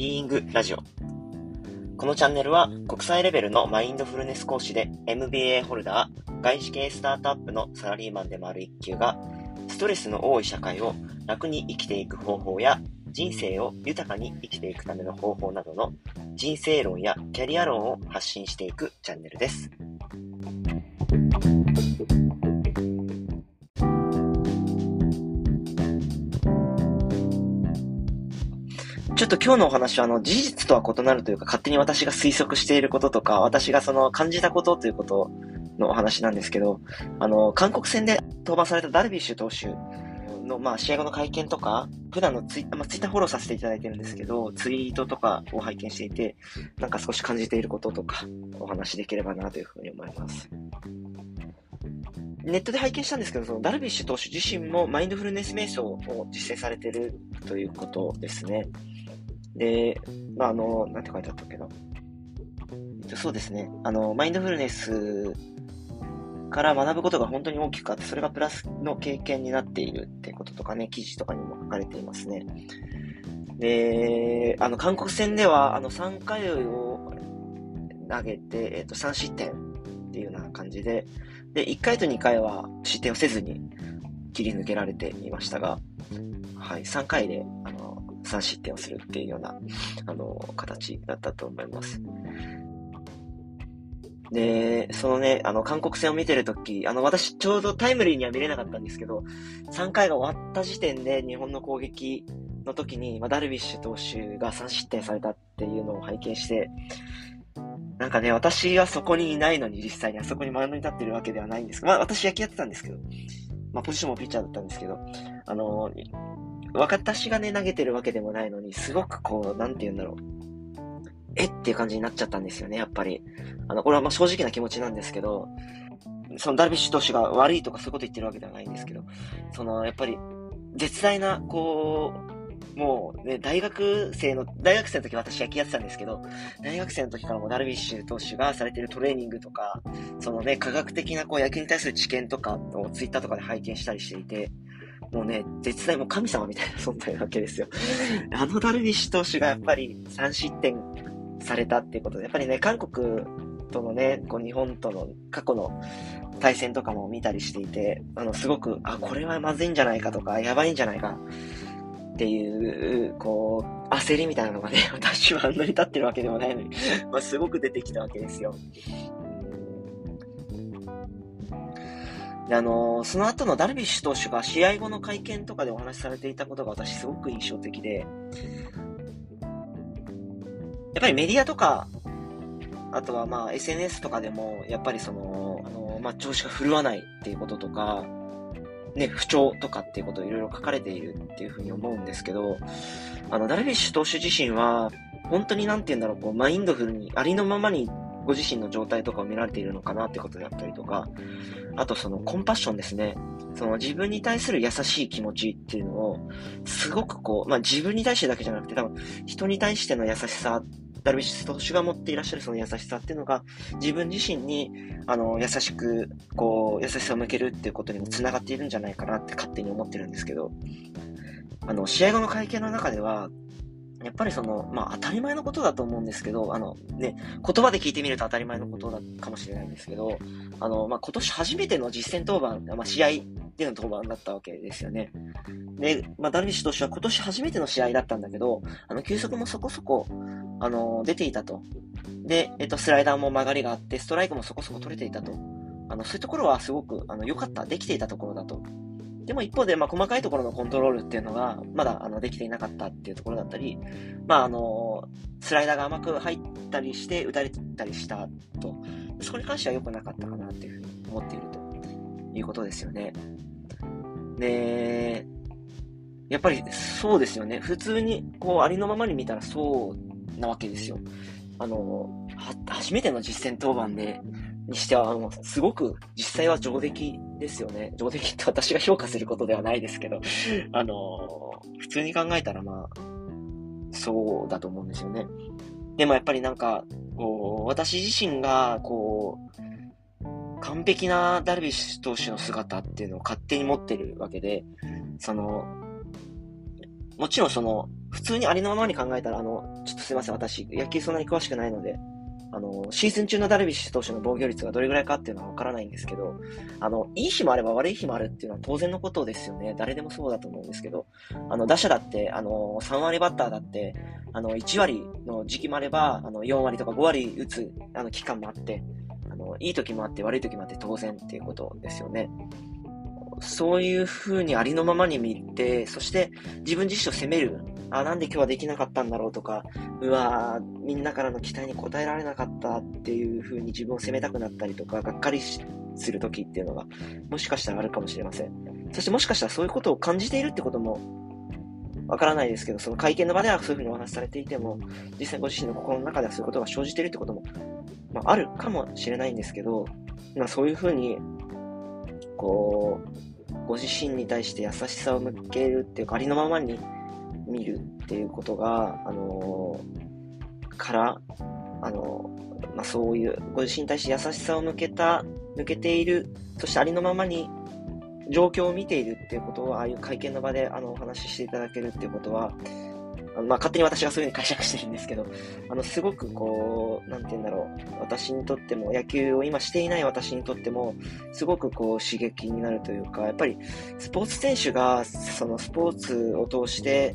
ビーイングラジオ。このチャンネルは国際レベルのマインドフルネス講師で MBA ホルダー、外資系スタートアップのサラリーマンでもある一級が、ストレスの多い社会を楽に生きていく方法や、人生を豊かに生きていくための方法などの人生論やキャリア論を発信していくチャンネルです。ちょっと今日のお話は、あの、事実とは異なるというか、勝手に私が推測していることとか、私がその感じたことということのお話なんですけど、あの、韓国戦で登板されたダルビッシュ投手の、まあ、試合後の会見とか、普段のツイッター、まあ、ツイッターフォローさせていただいてるんですけど、ツイートとかを拝見していて、なんか少し感じていることとか、お話できればなというふうに思います。ネットで拝見したんですけど、そのダルビッシュ投手自身もマインドフルネス瞑想を実践されてるということですね。で、まあ、あの、なんて書いてあったっけな。そうですね。あの、マインドフルネスから学ぶことが本当に大きくあって、それがプラスの経験になっているってこととかね、記事とかにも書かれていますね。で、あの、韓国戦では、あの、3回を投げて、えっ、と、3失点っていうような感じで、で、1回と2回は失点をせずに切り抜けられていましたが、はい、3回で、あの、3失点をするっていうような、あの、形だったと思います。で、そのね、あの、韓国戦を見てるとき、あの、私、ちょうどタイムリーには見れなかったんですけど、3回が終わった時点で日本の攻撃の時に、まあ、ダルビッシュ投手が3失点されたっていうのを拝見して、なんかね、私はそこにいないのに実際にあそこに真ん中に立ってるわけではないんですけど、まあ私野球やってたんですけど、まあポジションもピッチャーだったんですけど、あの、私がね、投げてるわけでもないのに、すごくこう、なんて言うんだろう。えっていう感じになっちゃったんですよね、やっぱり。あの、これはまあ正直な気持ちなんですけど、そのダルビッシュ投手が悪いとかそういうこと言ってるわけではないんですけど、その、やっぱり、絶大な、こう、もうね、大学生の、大学生の時私野球やってたんですけど、大学生の時からもダルビッシュ投手がされてるトレーニングとか、そのね、科学的なこう野球に対する知見とかをツイッターとかで拝見したりしていて、もうね、絶大も神様みたいな存在なわけですよ。あのダルビッシュ投手がやっぱり3失点されたっていうことで、やっぱりね、韓国とのね、こう日本との過去の対戦とかも見たりしていて、あの、すごく、あ、これはまずいんじゃないかとか、やばいんじゃないかっていう、こう、焦りみたいなのがね、私はあんなに立ってるわけでもないのにまあ、すごく出てきたわけですよ。で、あのー、その後のダルビッシュ投手が試合後の会見とかでお話しされていたことが私すごく印象的で、やっぱりメディアとか、あとはまあ SNS とかでも、やっぱりその、あのー、まあ調子が振るわないっていうこととか、ね、不調とかっていうことをいろいろ書かれているっていうふうに思うんですけど、あの、ダルビッシュ投手自身は、本当になんて言うんだろう、こう、マインドフルに、ありのままにご自身の状態とかを見られているのかなってことであったりとか、あとそのコンパッションですね。その自分に対する優しい気持ちっていうのを、すごくこう、まあ自分に対してだけじゃなくて多分人に対しての優しさ、ダルビッシュ投手が持っていらっしゃるその優しさっていうのが、自分自身に、あの、優しく、こう、優しさを向けるっていうことにも繋がっているんじゃないかなって勝手に思ってるんですけど、あの、試合後の会見の中では、やっぱりその、まあ当たり前のことだと思うんですけど、あのね、言葉で聞いてみると当たり前のことだかもしれないんですけど、あの、まあ今年初めての実戦登板、まあ試合での登板だったわけですよね。で、まあダルビッシュ投手は今年初めての試合だったんだけど、あの、球速もそこそこ、あの、出ていたと。で、えっと、スライダーも曲がりがあって、ストライクもそこそこ取れていたと。あの、そういうところはすごく、あの、良かった、できていたところだとでも一方で、まあ、細かいところのコントロールっていうのが、まだ、あの、できていなかったっていうところだったり、まあ、あの、スライダーが甘く入ったりして、打たれたりしたと、そこに関しては良くなかったかなっていうふうに思っているということですよね。で、やっぱりそうですよね。普通に、こう、ありのままに見たらそうなわけですよ。あの、初めての実戦登板で、にしては、あの、すごく実際は上出来ですよね。上出来って私が評価することではないですけど、あの、普通に考えたらまあ、そうだと思うんですよね。でもやっぱりなんか、こう、私自身が、こう、完璧なダルビッシュ投手の姿っていうのを勝手に持ってるわけで、その、もちろんその、普通にありのままに考えたら、あの、ちょっとすいません、私、野球そんなに詳しくないので、あの、シーズン中のダルビッシュ投手の防御率がどれぐらいかっていうのはわからないんですけど、あの、いい日もあれば悪い日もあるっていうのは当然のことですよね。誰でもそうだと思うんですけど、あの、打者だって、あの、3割バッターだって、あの、1割の時期もあれば、あの、4割とか5割打つ、あの、期間もあって、あの、いい時もあって悪い時もあって当然っていうことですよね。そういう風にありのままに見て、そして自分自身を責める。あ、なんで今日はできなかったんだろうとか、うわみんなからの期待に応えられなかったっていう風に自分を責めたくなったりとか、がっかりする時っていうのが、もしかしたらあるかもしれません。そしてもしかしたらそういうことを感じているってことも、わからないですけど、その会見の場ではそういう風にお話しされていても、実際ご自身の心の中ではそういうことが生じているってことも、まあ、あるかもしれないんですけど、まあ、そういう風に、こう、ご自身に対して優しさを向けるっていうか、ありのままに見るっていうことが、あのー、から、あのー、まあ、そういう、ご自身に対して優しさを向けた、向けている、そしてありのままに状況を見ているっていうことを、ああいう会見の場であのお話ししていただけるっていうことは、あまあ、勝手に私がそういうふうに解釈してるんですけど、あの、すごくこう、なんて言うんだろう、私にとっても、野球を今していない私にとっても、すごくこう、刺激になるというか、やっぱり、スポーツ選手が、そのスポーツを通して、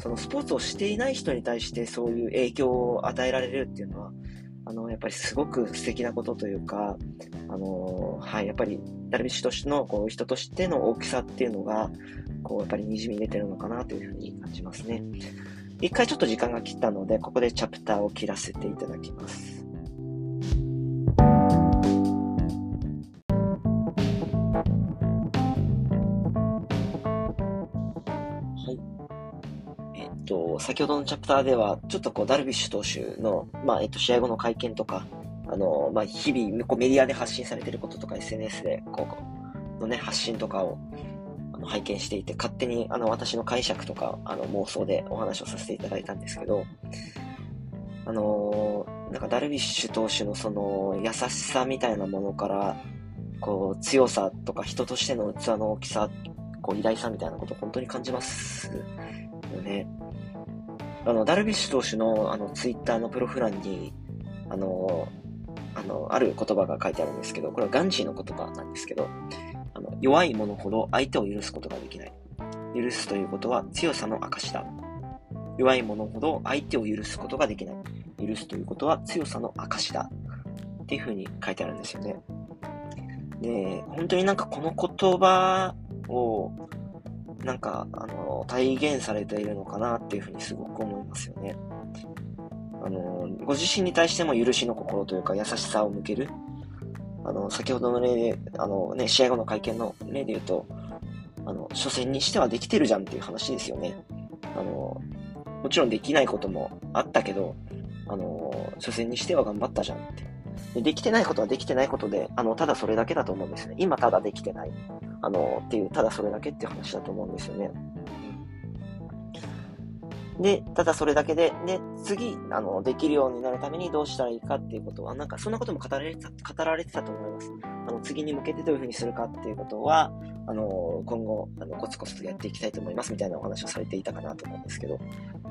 そのスポーツをしていない人に対してそういう影響を与えられるっていうのは、あの、やっぱりすごく素敵なことというか、あの、はい、やっぱり、ダルビッシュとしての、こう、人としての大きさっていうのが、こう、やっぱり滲み出てるのかなというふうに感じますね。一回ちょっと時間が切ったので、ここでチャプターを切らせていただきます。先ほどのチャプターでは、ちょっとこう、ダルビッシュ投手の、まあ、えっと、試合後の会見とか、あの、まあ、日々、こうメディアで発信されてることとか、SNS で、こう、のね、発信とかを、あの拝見していて、勝手にあの私の解釈とかあの妄想でお話をさせていただいたんですけど、あのー、なんかダルビッシュ投手のその優しさみたいなものから、こう強さとか人としての器の大きさ、こう偉大さみたいなことを本当に感じますよね。あの、ダルビッシュ投手のあのツイッターのプロフ欄に、あの、あの、ある言葉が書いてあるんですけど、これはガンジーの言葉なんですけど、あの弱い者ほど相手を許すことができない。許すということは強さの証だ。弱い者ほど相手を許すことができない。許すということは強さの証だ。っていうふうに書いてあるんですよね。で、本当になんかこの言葉を、なんか、あの、体現されているのかなっていうふうにすごく思いますよね。あの、ご自身に対しても許しの心というか優しさを向ける。あの、先ほどの例で、あのね、試合後の会見の例で言うと、あの、初戦にしてはできてるじゃんっていう話ですよね。あの、もちろんできないこともあったけど、あの、初戦にしては頑張ったじゃんって。でできてないことはできてないことで、あの、ただそれだけだと思うんですね。今ただできてない。あの、っていう、ただそれだけっていう話だと思うんですよね。で、ただそれだけで、で、次、あの、できるようになるためにどうしたらいいかっていうことは、なんかそんなことも語られてた、語られてたと思います。あの、次に向けてどういうふうにするかっていうことは、あの、今後、あの、コツコツとやっていきたいと思いますみたいなお話をされていたかなと思うんですけど、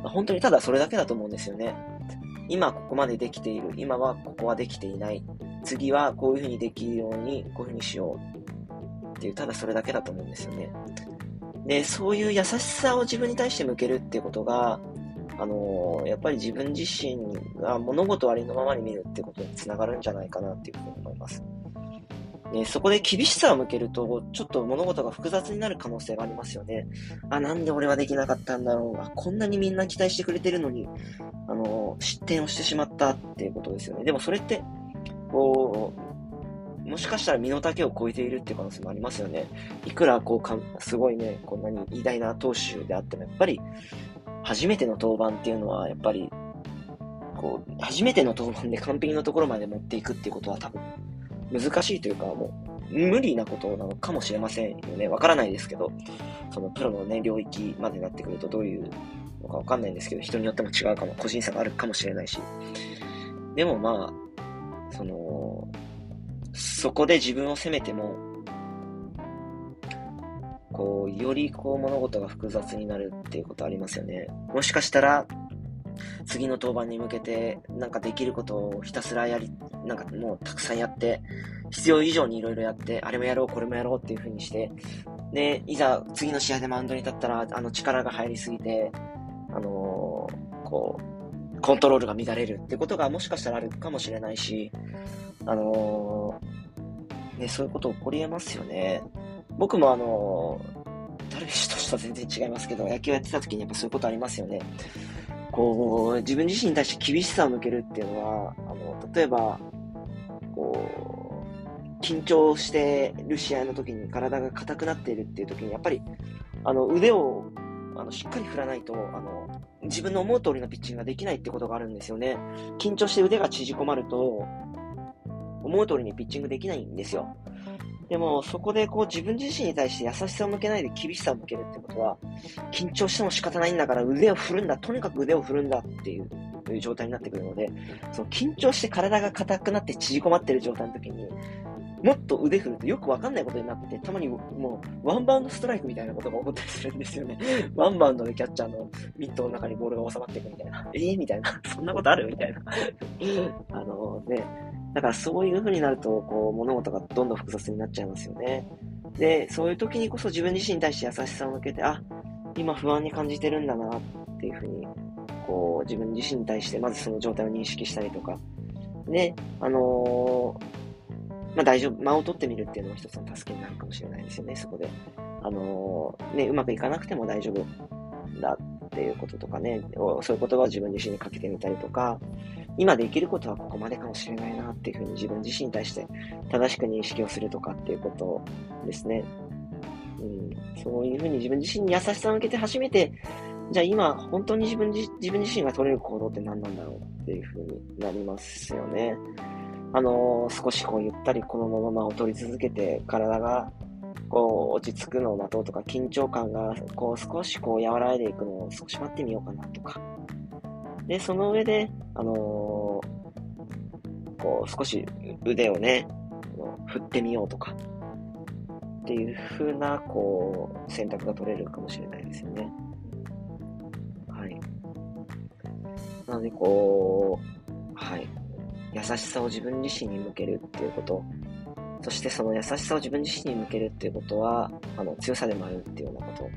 本当にただそれだけだと思うんですよね。今ここまでできている。今はここはできていない。次はこういうふうにできるように、こういうふうにしよう。っていう、ただそれだけだと思うんですよね。で、そういう優しさを自分に対して向けるっていうことが、あのー、やっぱり自分自身が物事をありのままに見るってことにつながるんじゃないかなっていうふうに思います。で、そこで厳しさを向けると、ちょっと物事が複雑になる可能性がありますよね。あ、なんで俺はできなかったんだろう。あ、こんなにみんな期待してくれてるのに、あの、失点をしてしまったっていうことですよね。でもそれって、こう、もしかしたら身の丈を超えているっていう可能性もありますよね。いくらこうかすごいね、こんなに偉大な投手であっても、やっぱり、初めての登板っていうのは、やっぱり、こう、初めての登板で完璧なところまで持っていくっていうことは多分、難しいというか、もう、無理なことなのかもしれませんよね。わからないですけど、そのプロのね、領域までなってくるとどういうのかわかんないんですけど、人によっても違うかも、個人差があるかもしれないし。でもまあ、その、そこで自分を責めても、こう、よりこう物事が複雑になるっていうことありますよね。もしかしたら、次の登板に向けて、なんかできることをひたすらやり、なんかもうたくさんやって、必要以上にいろいろやって、あれもやろう、これもやろうっていう風にして、で、いざ次の試合でマウンドに立ったら、あの力が入りすぎて、あのー、こう、コントロールが乱れるってことがもしかしたらあるかもしれないし、あのー、ね、そういうこと起こり得ますよね。僕もあのー、ダルビッシュとしては全然違いますけど、野球やってた時にやっぱそういうことありますよね。こう、自分自身に対して厳しさを向けるっていうのは、あの、例えば、こう、緊張してる試合の時に体が硬くなっているっていう時に、やっぱり、あの、腕を、あの、しっかり振らないと、あの、自分の思う通りのピッチングができないってことがあるんですよね。緊張して腕が縮こまると、思う通りにピッチングできないんですよ。でも、そこでこう自分自身に対して優しさを向けないで厳しさを向けるってことは、緊張しても仕方ないんだから腕を振るんだ、とにかく腕を振るんだっていう状態になってくるので、その緊張して体が硬くなって縮こまってる状態の時に、もっと腕振るとよくわかんないことになって、たまにもうワンバウンドストライクみたいなことが起こったりするんですよね。ワンバウンドでキャッチャーのミットの中にボールが収まっていくみたいな。えー、みたいな。そんなことあるみたいな。あのね、だからそういう風になると、こう、物事がどんどん複雑になっちゃいますよね。で、そういう時にこそ自分自身に対して優しさを向けて、あ、今不安に感じてるんだなっていう風に、こう、自分自身に対してまずその状態を認識したりとか、で、あのー、まあ、大丈夫、間を取ってみるっていうのも一つの助けになるかもしれないですよね、そこで。あのー、ね、うまくいかなくても大丈夫だっていうこととかね、そういう言葉を自分自身にかけてみたりとか、今できることはここまでかもしれないなっていうふうに自分自身に対して正しく認識をするとかっていうことですね。うん、そういうふうに自分自身に優しさを向けて初めて、じゃあ今本当に自分自自分自身が取れる行動って何なんだろうっていうふうになりますよね。あのー、少しこうゆったりこのままを取り続けて体がこう落ち着くのを待とうとか緊張感がこう少しこう和らいでいくのを少し待ってみようかなとかで、その上で、あのー、こう、少し腕をね、振ってみようとか、っていう風な、こう、選択が取れるかもしれないですよね。はい。なので、こう、はい。優しさを自分自身に向けるっていうこと、そしてその優しさを自分自身に向けるっていうことは、あの、強さでもあるっていうようなこと、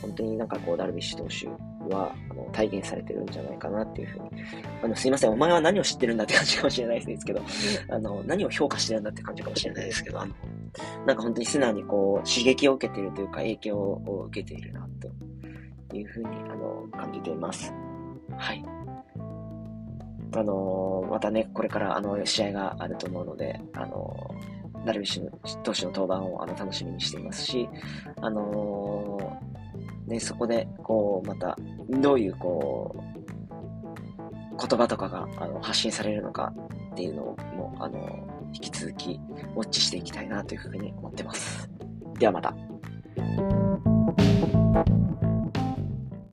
本当になんかこう、ダルビッシュ投手は、体現されてるんじゃないかなっていうふうに。あの、すいません、お前は何を知ってるんだって感じかもしれないですけど、あの、何を評価してるんだって感じかもしれないですけど、あの、なんか本当に素直にこう、刺激を受けているというか、影響を受けているな、というふうに、あの、感じています。はい。あのまたね、これからあの試合があると思うので、あのダルビッシュ投手の登板をあの楽しみにしていますし、あので、そこで、こう、また、どういう、こう、言葉とかがあの発信されるのかっていうのも、あの、引き続き、ウォッチしていきたいなというふうに思ってます。ではまた。